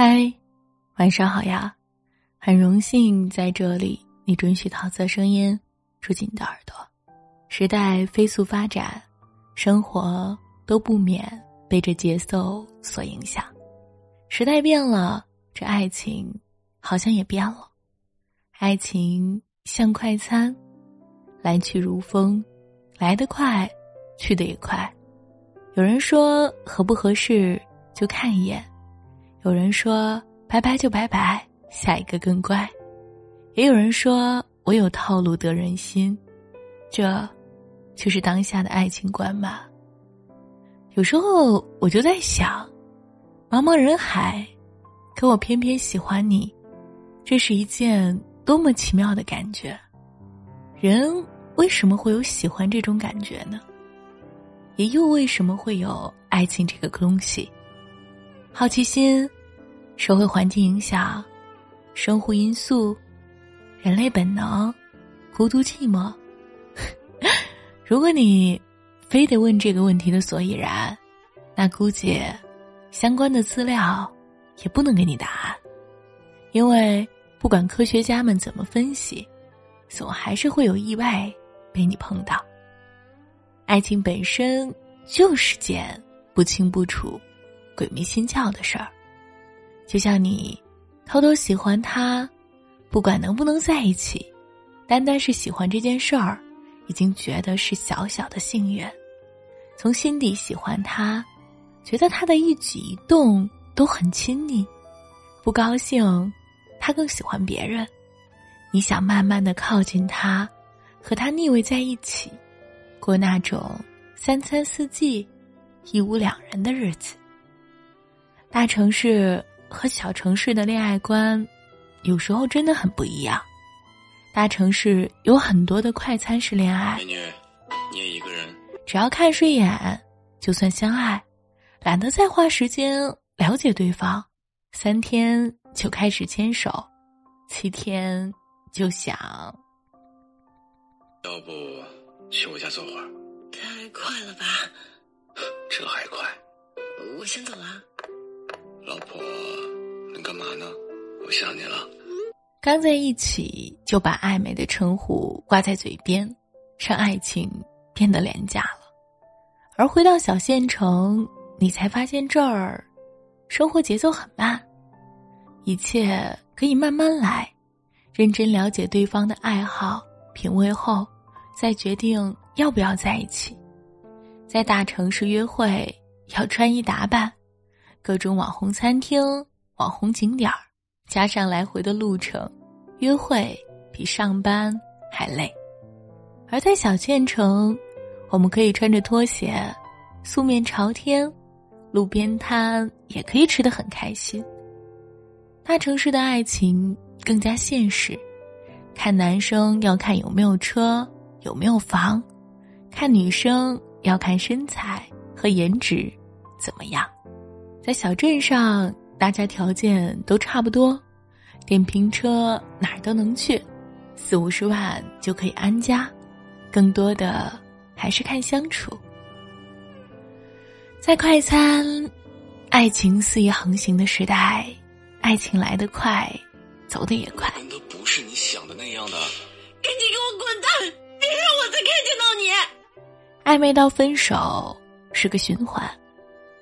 嗨，晚上好呀！很荣幸在这里，你准许桃色声音住进你的耳朵。时代飞速发展，生活都不免被这节奏所影响。时代变了，这爱情好像也变了。爱情像快餐，来去如风，来得快，去得也快。有人说合不合适就看一眼。有人说拜拜就拜拜，下一个更乖；也有人说我有套路得人心，这，就是当下的爱情观吧。有时候我就在想，茫茫人海，可我偏偏喜欢你，这是一件多么奇妙的感觉。人为什么会有喜欢这种感觉呢？也又为什么会有爱情这个东西？好奇心、社会环境影响、生活因素、人类本能、孤独寂寞。如果你非得问这个问题的所以然，那估计相关的资料也不能给你答案，因为不管科学家们怎么分析，总还是会有意外被你碰到。爱情本身就是件不清不楚。鬼迷心窍的事儿，就像你偷偷喜欢他，不管能不能在一起，单单是喜欢这件事儿，已经觉得是小小的幸运。从心底喜欢他，觉得他的一举一动都很亲昵，不高兴，他更喜欢别人。你想慢慢的靠近他，和他腻味在一起，过那种三餐四季、一屋两人的日子。大城市和小城市的恋爱观，有时候真的很不一样。大城市有很多的快餐式恋爱，美女，你也一个人？只要看顺眼，就算相爱，懒得再花时间了解对方，三天就开始牵手，七天就想。要不去我家坐会儿？太快了吧？这还快？我先走了。老婆，你干嘛呢？我想你了。刚在一起就把暧昧的称呼挂在嘴边，让爱情变得廉价了。而回到小县城，你才发现这儿生活节奏很慢，一切可以慢慢来，认真了解对方的爱好品味后，再决定要不要在一起。在大城市约会要穿衣打扮。各种网红餐厅、网红景点儿，加上来回的路程，约会比上班还累。而在小县城，我们可以穿着拖鞋，素面朝天，路边摊也可以吃得很开心。大城市的爱情更加现实，看男生要看有没有车、有没有房，看女生要看身材和颜值怎么样。在小镇上，大家条件都差不多，电瓶车哪儿都能去，四五十万就可以安家，更多的还是看相处。在快餐、爱情肆意横行的时代，爱情来得快，走得也快。可能不是你想的那样的。赶紧给我滚蛋！别让我再看见到你。暧昧到分手是个循环。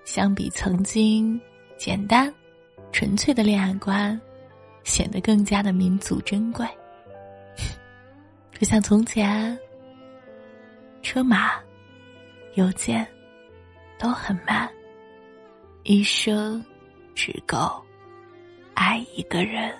相比曾经简单、纯粹的恋爱观，显得更加的民族珍贵。就像从前，车马、邮件都很慢，一生只够爱一个人。